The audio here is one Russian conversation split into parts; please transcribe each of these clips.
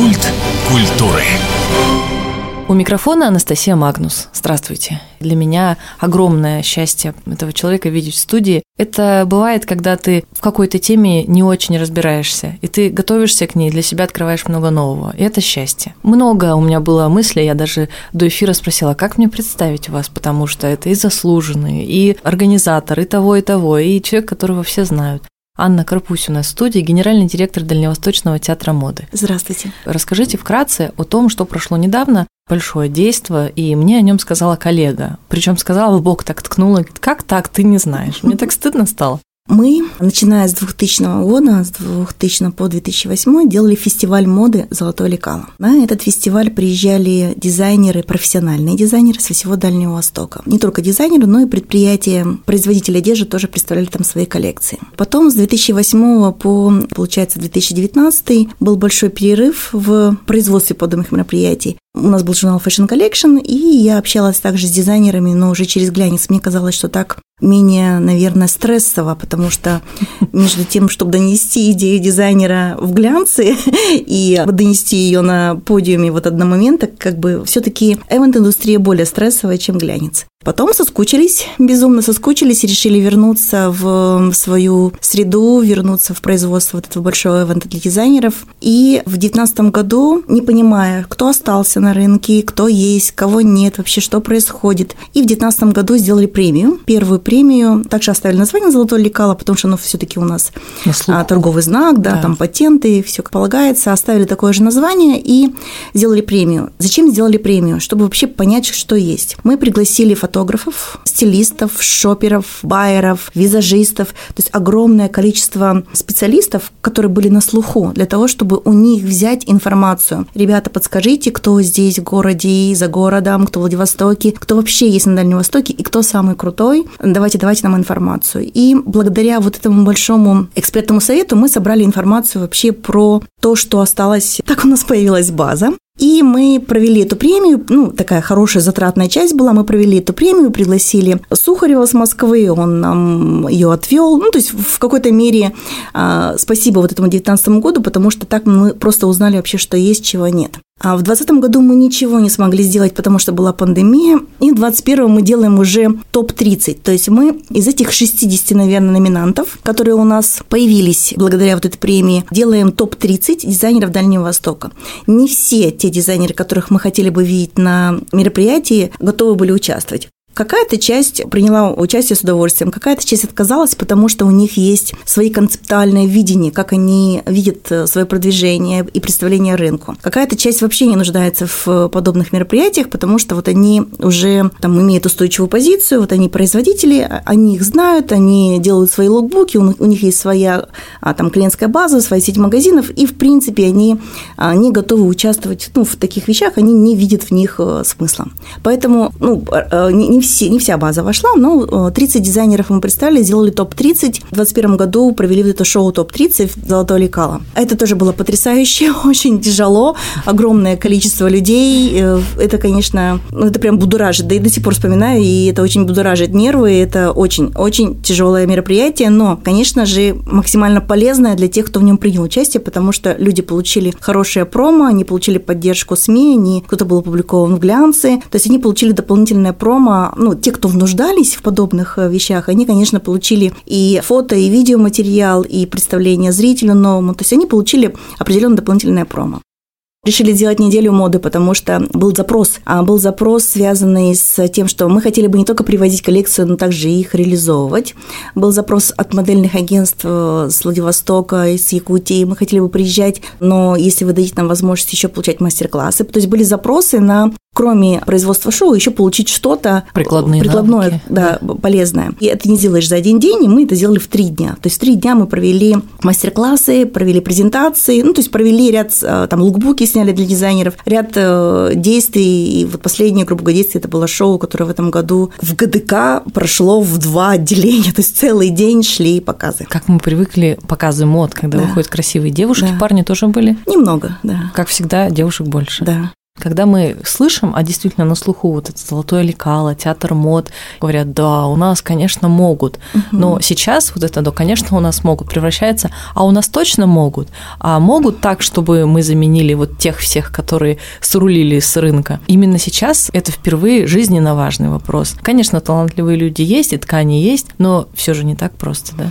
Культ культуры. У микрофона Анастасия Магнус. Здравствуйте. Для меня огромное счастье этого человека видеть в студии. Это бывает, когда ты в какой-то теме не очень разбираешься, и ты готовишься к ней, для себя открываешь много нового. И это счастье. Много у меня было мыслей, я даже до эфира спросила, как мне представить вас, потому что это и заслуженный, и организатор, и того, и того, и человек, которого все знают. Анна Карпусь у нас в студии, генеральный директор Дальневосточного театра моды. Здравствуйте. Расскажите вкратце о том, что прошло недавно, большое действие, и мне о нем сказала коллега. Причем сказала в бок так ткнула, как так, ты не знаешь. Мне так стыдно стало. Мы, начиная с 2000 года, с 2000 по 2008, делали фестиваль моды «Золотое лекало». На этот фестиваль приезжали дизайнеры, профессиональные дизайнеры со всего Дальнего Востока. Не только дизайнеры, но и предприятия, производители одежды тоже представляли там свои коллекции. Потом с 2008 по, получается, 2019 был большой перерыв в производстве подобных мероприятий. У нас был журнал Fashion Collection, и я общалась также с дизайнерами, но уже через глянец. Мне казалось, что так менее, наверное, стрессово, потому что между тем, чтобы донести идею дизайнера в глянце и донести ее на подиуме вот одного момента, как бы все-таки эвент-индустрия более стрессовая, чем глянец. Потом соскучились, безумно соскучились и решили вернуться в свою среду, вернуться в производство вот этого большого ивента для дизайнеров. И в 2019 году, не понимая, кто остался на рынке, кто есть, кого нет, вообще что происходит, и в 2019 году сделали премию, первую премию, также оставили название «Золотое лекало», потому что оно все таки у нас а, торговый знак, да, да, там патенты, все как полагается, оставили такое же название и сделали премию. Зачем сделали премию? Чтобы вообще понять, что есть. Мы пригласили фотографов фотографов, стилистов, шоперов, байеров, визажистов, то есть огромное количество специалистов, которые были на слуху для того, чтобы у них взять информацию. Ребята, подскажите, кто здесь в городе и за городом, кто в Владивостоке, кто вообще есть на Дальнем Востоке и кто самый крутой. Давайте, давайте нам информацию. И благодаря вот этому большому экспертному совету мы собрали информацию вообще про то, что осталось. Так у нас появилась база. И мы провели эту премию, ну, такая хорошая затратная часть была, мы провели эту премию, пригласили Сухарева с Москвы, он нам ее отвел. Ну, то есть в какой-то мере а, спасибо вот этому 19 году, потому что так мы просто узнали вообще, что есть, чего нет. А в 2020 году мы ничего не смогли сделать, потому что была пандемия. И в 2021 мы делаем уже топ-30. То есть мы из этих 60, наверное, номинантов, которые у нас появились благодаря вот этой премии, делаем топ-30 дизайнеров Дальнего Востока. Не все те дизайнеры, которых мы хотели бы видеть на мероприятии, готовы были участвовать. Какая-то часть приняла участие с удовольствием, какая-то часть отказалась, потому что у них есть свои концептуальные видения, как они видят э, свое продвижение и представление рынку. Какая-то часть вообще не нуждается в подобных мероприятиях, потому что вот они уже там имеют устойчивую позицию, вот они производители, а, они их знают, они делают свои логбуки, у них есть своя а, там клиентская база, своя сеть магазинов, и в принципе они а, не готовы участвовать ну, в таких вещах, они не видят в них э, смысла. Поэтому ну, не не, все, не вся база вошла, но 30 э, дизайнеров мы представили, сделали топ-30. В 2021 году провели это шоу топ-30 «Золотое лекало». Это тоже было потрясающе, очень тяжело, огромное количество людей. Э, это, конечно, ну, это прям будоражит, да и до сих пор вспоминаю, и это очень будоражит нервы, это очень-очень тяжелое мероприятие, но, конечно же, максимально полезное для тех, кто в нем принял участие, потому что люди получили хорошее промо, они получили поддержку СМИ, они, кто-то был опубликован в глянце, то есть они получили дополнительное промо ну, те, кто внуждались в подобных э, вещах, они, конечно, получили и фото, и видеоматериал, и представление зрителю новому, то есть они получили определенное дополнительное промо. Решили сделать неделю моды, потому что был запрос. А был запрос, связанный с тем, что мы хотели бы не только привозить коллекцию, но также их реализовывать. Был запрос от модельных агентств э, с Владивостока, из Якутии. Мы хотели бы приезжать, но если вы дадите нам возможность еще получать мастер-классы. То есть были запросы на кроме производства шоу, еще получить что-то Прикладные прикладное, навыки. да, полезное. И это не сделаешь за один день, и мы это сделали в три дня. То есть в три дня мы провели мастер-классы, провели презентации, ну, то есть провели ряд, э, там, лукбуки сняли для дизайнеров, ряд э, действий, и вот последнее, грубо говоря, действие, это было шоу, которое в этом году в ГДК прошло в два отделения, то есть целый день шли показы. Как мы привыкли показы мод, когда да. выходят красивые девушки, да. парни тоже были? Немного, да. Как всегда, девушек больше. Да. Когда мы слышим, а действительно на слуху вот это золотое лекало, театр мод, говорят, да, у нас, конечно, могут. Угу. Но сейчас вот это, да, конечно, у нас могут превращается, а у нас точно могут. А могут так, чтобы мы заменили вот тех всех, которые срулили с рынка. Именно сейчас это впервые жизненно важный вопрос. Конечно, талантливые люди есть, и ткани есть, но все же не так просто, да?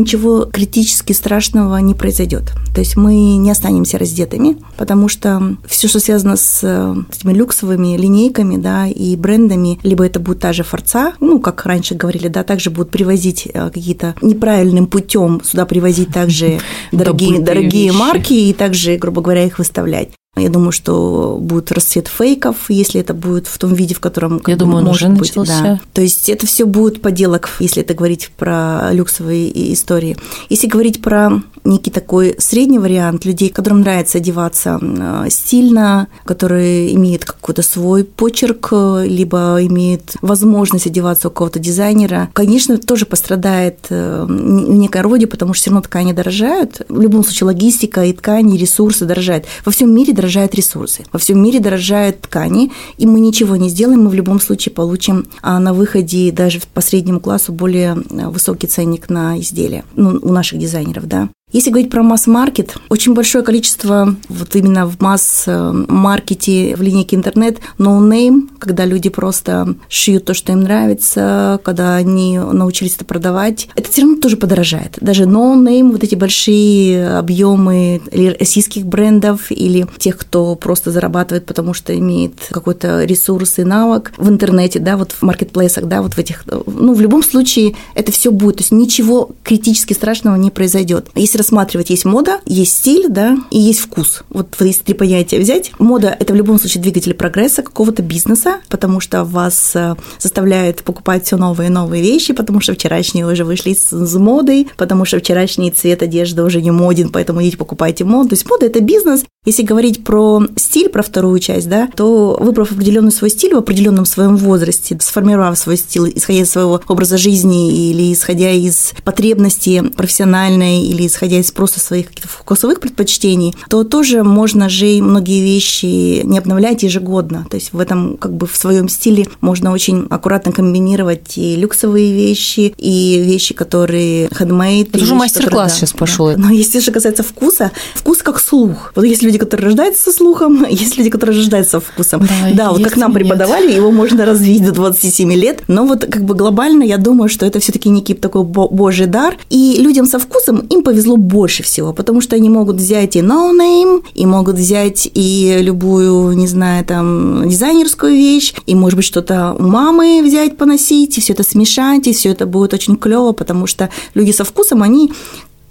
Ничего критически страшного не произойдет. То есть мы не останемся раздетыми, потому что все, что связано с э, этими люксовыми линейками, да, и брендами, либо это будет та же форца, ну, как раньше говорили, да, также будут привозить э, какие-то неправильным путем сюда привозить также дорогие, дорогие марки и также, грубо говоря, их выставлять. Я думаю, что будет расцвет фейков, если это будет в том виде, в котором Я думаю, он может уже быть. Начался. Да. То есть это все будет поделок, если это говорить про люксовые истории. Если говорить про некий такой средний вариант людей, которым нравится одеваться стильно, которые имеют какой-то свой почерк, либо имеют возможность одеваться у кого-то дизайнера, конечно, тоже пострадает э, в некой роде, потому что все равно ткани дорожают. В любом случае логистика и ткани, и ресурсы дорожают. Во всем мире дорожают ресурсы, во всем мире дорожают ткани, и мы ничего не сделаем, мы в любом случае получим а, на выходе даже по среднему классу более э, высокий ценник на изделия, ну, у наших дизайнеров, да. Если говорить про масс-маркет, очень большое количество вот именно в масс-маркете в линейке интернет no name, когда люди просто шьют то, что им нравится, когда они научились это продавать, это все равно тоже подорожает. Даже no name, вот эти большие объемы российских брендов или тех, кто просто зарабатывает, потому что имеет какой-то ресурс и навык в интернете, да, вот в маркетплейсах, да, вот в этих, ну, в любом случае это все будет, то есть ничего критически страшного не произойдет. Если рассматривать, есть мода, есть стиль, да, и есть вкус. Вот если три понятия взять, мода – это в любом случае двигатель прогресса какого-то бизнеса, потому что вас э, заставляет покупать все новые и новые вещи, потому что вчерашние уже вышли с, с модой, потому что вчерашний цвет одежды уже не моден, поэтому идите покупайте моду. То есть мода – это бизнес. Если говорить про стиль, про вторую часть, да, то выбрав определенный свой стиль в определенном своем возрасте, сформировав свой стиль, исходя из своего образа жизни или исходя из потребности профессиональной или исходя исходя из просто своих каких-то вкусовых предпочтений, то тоже можно же многие вещи не обновлять ежегодно. То есть в этом как бы в своем стиле можно очень аккуратно комбинировать и люксовые вещи, и вещи, которые handmade. Это уже мастер-класс да, сейчас пошел. Да. Но если же касается вкуса, вкус как слух. Вот есть люди, которые рождаются со слухом, есть люди, которые рождаются со вкусом. Да, да вот как нам нет. преподавали, его можно развить до 27 лет, но вот как бы глобально я думаю, что это все таки некий такой божий дар, и людям со вкусом им повезло больше всего, потому что они могут взять и no name, и могут взять и любую, не знаю, там, дизайнерскую вещь, и, может быть, что-то у мамы взять, поносить, и все это смешать, и все это будет очень клево, потому что люди со вкусом, они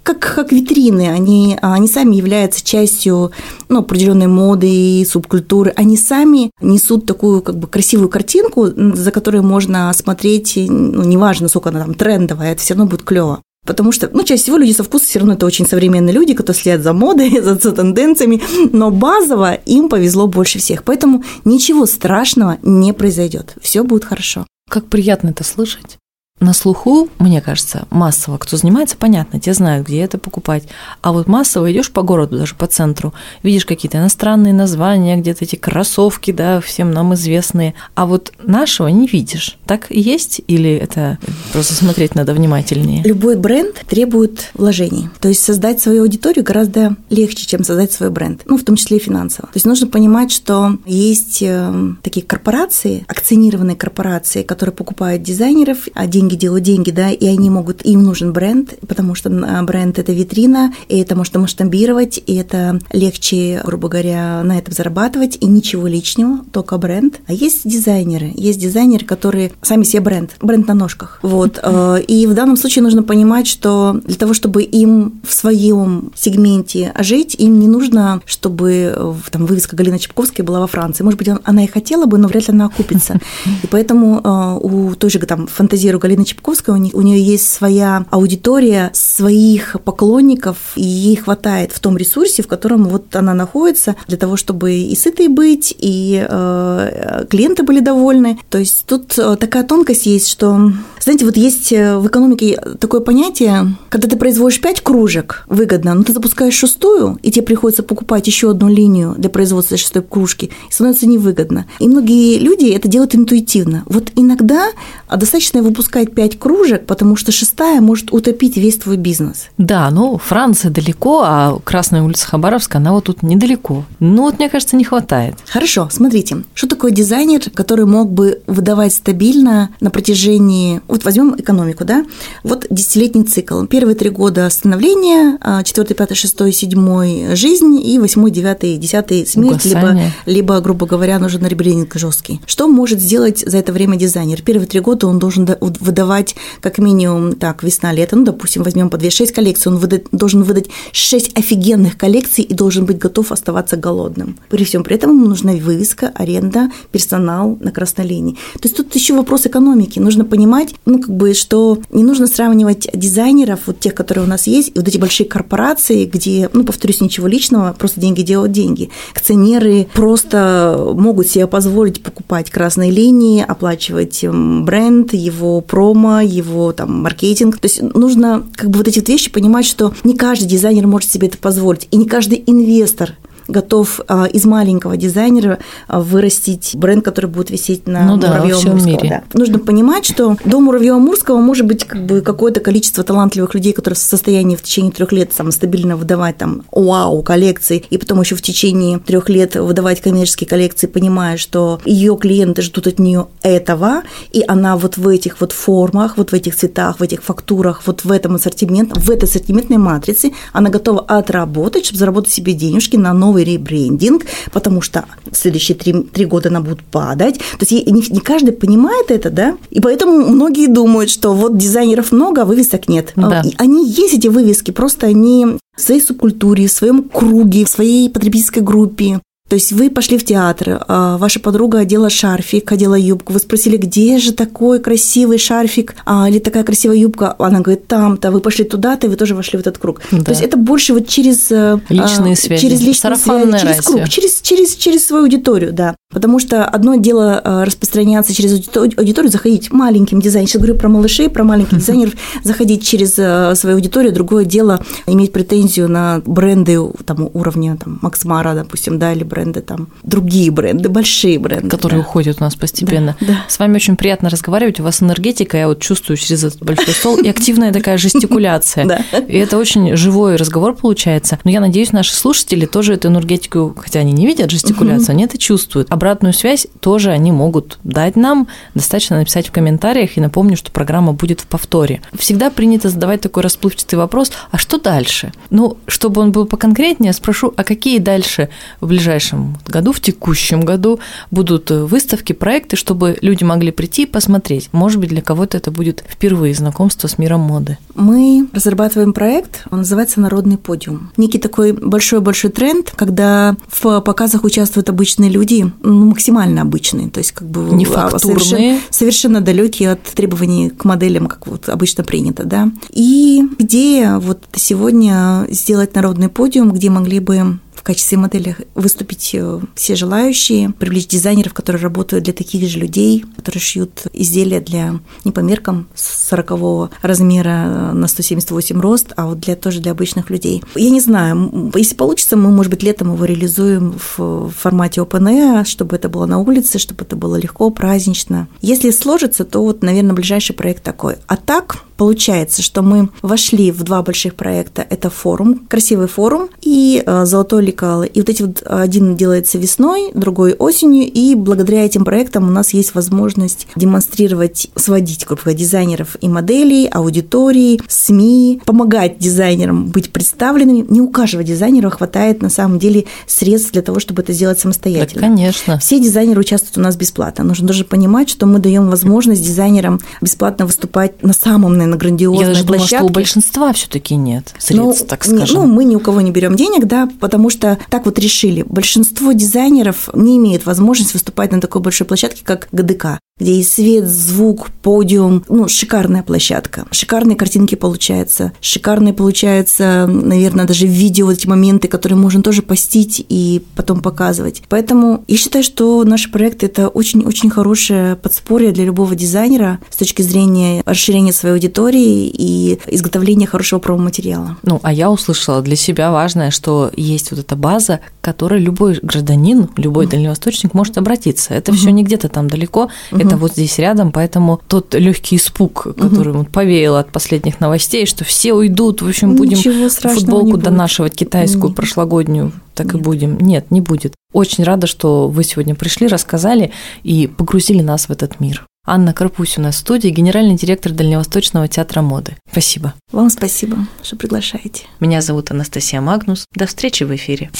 как, как витрины, они, они сами являются частью ну, определенной моды и субкультуры, они сами несут такую как бы красивую картинку, за которой можно смотреть, ну, неважно, сколько она там трендовая, это все равно будет клево. Потому что, ну, чаще всего люди со вкусом все равно это очень современные люди, которые следят за модой, за, за тенденциями, но базово им повезло больше всех. Поэтому ничего страшного не произойдет. Все будет хорошо. Как приятно это слышать на слуху, мне кажется, массово, кто занимается, понятно, те знают, где это покупать. А вот массово идешь по городу, даже по центру, видишь какие-то иностранные названия, где-то эти кроссовки, да, всем нам известные, а вот нашего не видишь. Так и есть или это просто смотреть надо внимательнее? Любой бренд требует вложений. То есть создать свою аудиторию гораздо легче, чем создать свой бренд, ну, в том числе и финансово. То есть нужно понимать, что есть э, такие корпорации, акционированные корпорации, которые покупают дизайнеров, а деньги деньги делают деньги, да, и они могут, им нужен бренд, потому что а, бренд – это витрина, и это можно масштабировать, и это легче, грубо говоря, на этом зарабатывать, и ничего личного, только бренд. А есть дизайнеры, есть дизайнеры, которые сами себе бренд, бренд на ножках. Вот. Э, и в данном случае нужно понимать, что для того, чтобы им в своем сегменте жить, им не нужно, чтобы там вывеска Галина Чепковская была во Франции. Может быть, она и хотела бы, но вряд ли она окупится. И поэтому э, у той же там фантазиру Галины Галина Чепковская, у, них, у нее есть своя аудитория, своих поклонников, и ей хватает в том ресурсе, в котором вот она находится, для того, чтобы и сытой быть, и э, клиенты были довольны. То есть тут э, такая тонкость есть, что Знаете, вот есть э, в экономике такое понятие, когда ты производишь 5 кружек, выгодно, но ты запускаешь шестую, и тебе приходится покупать еще одну линию для производства шестой кружки, и становится невыгодно. И многие люди это делают интуитивно. Вот иногда достаточно выпускать 5 кружек, потому что шестая может утопить весь твой бизнес. Да, ну Франция далеко, а Красная улица Хабаровска, она вот тут недалеко. Ну вот, мне кажется, не хватает. Хорошо, смотрите, что такое дизайнер, который мог бы выдавать стабильно на протяжении, вот возьмем экономику, да, вот десятилетний цикл. Первые три года становления, а, четвертый, пятый, шестой, седьмой – жизнь, и восьмой, девятый, десятый – смерть, либо, либо, грубо говоря, нужен ребрендинг жесткий. Что может сделать за это время дизайнер? Первые три года он должен выдавать как минимум, так, весна-лето, ну, допустим, возьмем по 2-6 коллекций, он выдать, должен выдать 6 офигенных коллекций и должен быть готов оставаться голодным. При всем при этом ему нужна вывеска, аренда, персонал на красной линии. То есть тут еще вопрос экономики. Нужно понимать, ну, как бы, что не нужно сравнивать дизайнеров, вот тех, которые у нас есть, и вот эти большие корпорации, где, ну, повторюсь, ничего личного, просто деньги делают деньги. Акционеры просто могут себе позволить покупать красные линии, оплачивать бренд, его промо, его там маркетинг. То есть нужно как бы вот эти вещи понимать, что не каждый дизайнер может себе это позволить, и не каждый инвестор готов а, из маленького дизайнера а, вырастить бренд, который будет висеть на ну, Муравьева-Мурского. Да, да. Нужно понимать, что до Муравьева-Мурского может быть как бы какое-то количество талантливых людей, которые в состоянии в течение трех лет там, стабильно выдавать там вау коллекции, и потом еще в течение трех лет выдавать коммерческие коллекции, понимая, что ее клиенты ждут от нее этого, и она вот в этих вот формах, вот в этих цветах, в этих фактурах, вот в этом ассортименте, в этой ассортиментной матрице, она готова отработать, чтобы заработать себе денежки на новый новый ребрендинг, потому что следующие три, три года она будет падать. То есть не, не каждый понимает это, да? И поэтому многие думают, что вот дизайнеров много, а вывесок нет. Да. Они есть, эти вывески, просто они в своей субкультуре, в своем круге, в своей потребительской группе. То есть вы пошли в театр, а, ваша подруга одела шарфик, одела юбку, вы спросили, где же такой красивый шарфик а, или такая красивая юбка, она говорит, там-то, вы пошли туда-то, и вы тоже вошли в этот круг. Да. То есть это больше вот через... Э, личные а, связи, через личные связи, через круг, через, через, через свою аудиторию, да. Потому что одно дело э, распространяться через аудиторию, заходить маленьким дизайнером. Сейчас говорю про малышей, про маленьких дизайнеров, заходить через э, свою аудиторию. Другое дело иметь претензию на бренды там, уровня там, Макс Мара, допустим, да, или бренды там, другие бренды, большие бренды. Которые да. уходят у нас постепенно. Да, да. С вами очень приятно разговаривать. У вас энергетика, я вот чувствую через этот большой стол, и активная такая жестикуляция. И это очень живой разговор получается. Но я надеюсь, наши слушатели тоже эту энергетику, хотя они не видят жестикуляцию, они это чувствуют обратную связь тоже они могут дать нам. Достаточно написать в комментариях. И напомню, что программа будет в повторе. Всегда принято задавать такой расплывчатый вопрос, а что дальше? Ну, чтобы он был поконкретнее, спрошу, а какие дальше в ближайшем году, в текущем году будут выставки, проекты, чтобы люди могли прийти и посмотреть. Может быть, для кого-то это будет впервые знакомство с миром моды. Мы разрабатываем проект, он называется «Народный подиум». Некий такой большой-большой тренд, когда в показах участвуют обычные люди, ну, максимально обычные, то есть как бы не а, совершенно, совершенно далекие от требований к моделям, как вот обычно принято, да. И идея вот сегодня сделать народный подиум, где могли бы качестве модели выступить э, все желающие, привлечь дизайнеров, которые работают для таких же людей, которые шьют изделия для не по меркам 40 размера на 178 рост, а вот для тоже для обычных людей. Я не знаю, если получится, мы, может быть, летом его реализуем в формате Open Air, чтобы это было на улице, чтобы это было легко, празднично. Если сложится, то вот, наверное, ближайший проект такой. А так, Получается, что мы вошли в два больших проекта. Это форум, красивый форум и э, золотой лекало. И вот эти вот один делается весной, другой осенью. И благодаря этим проектам у нас есть возможность демонстрировать, сводить группы дизайнеров и моделей, аудитории, СМИ, помогать дизайнерам быть представленными. Не у каждого дизайнера хватает на самом деле средств для того, чтобы это сделать самостоятельно. Да, конечно. Все дизайнеры участвуют у нас бесплатно. Нужно даже понимать, что мы даем возможность дизайнерам бесплатно выступать на самом на грандиозной Я даже площадке. думала, что у большинства все таки нет средств, ну, так скажем. Ну, мы ни у кого не берем денег, да, потому что так вот решили. Большинство дизайнеров не имеет возможности выступать на такой большой площадке, как ГДК. Где и свет, звук, подиум, ну, шикарная площадка. Шикарные картинки получаются, шикарные получаются, наверное, даже видео эти моменты, которые можно тоже постить и потом показывать. Поэтому я считаю, что наш проект – это очень-очень хорошее подспорье для любого дизайнера с точки зрения расширения своей аудитории и изготовления хорошего промо-материала. Ну, а я услышала для себя важное, что есть вот эта база, к которой любой гражданин, любой дальневосточник может обратиться. Это все не где-то там далеко, это вот здесь рядом, поэтому тот легкий испуг, который вот повеял от последних новостей, что все уйдут, в общем, будем футболку донашивать китайскую Нет. прошлогоднюю, так Нет. и будем. Нет, не будет. Очень рада, что вы сегодня пришли, рассказали и погрузили нас в этот мир. Анна Карпусь у нас в студии, генеральный директор Дальневосточного театра моды. Спасибо. Вам спасибо, что приглашаете. Меня зовут Анастасия Магнус. До встречи в эфире.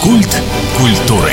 Культ культуры.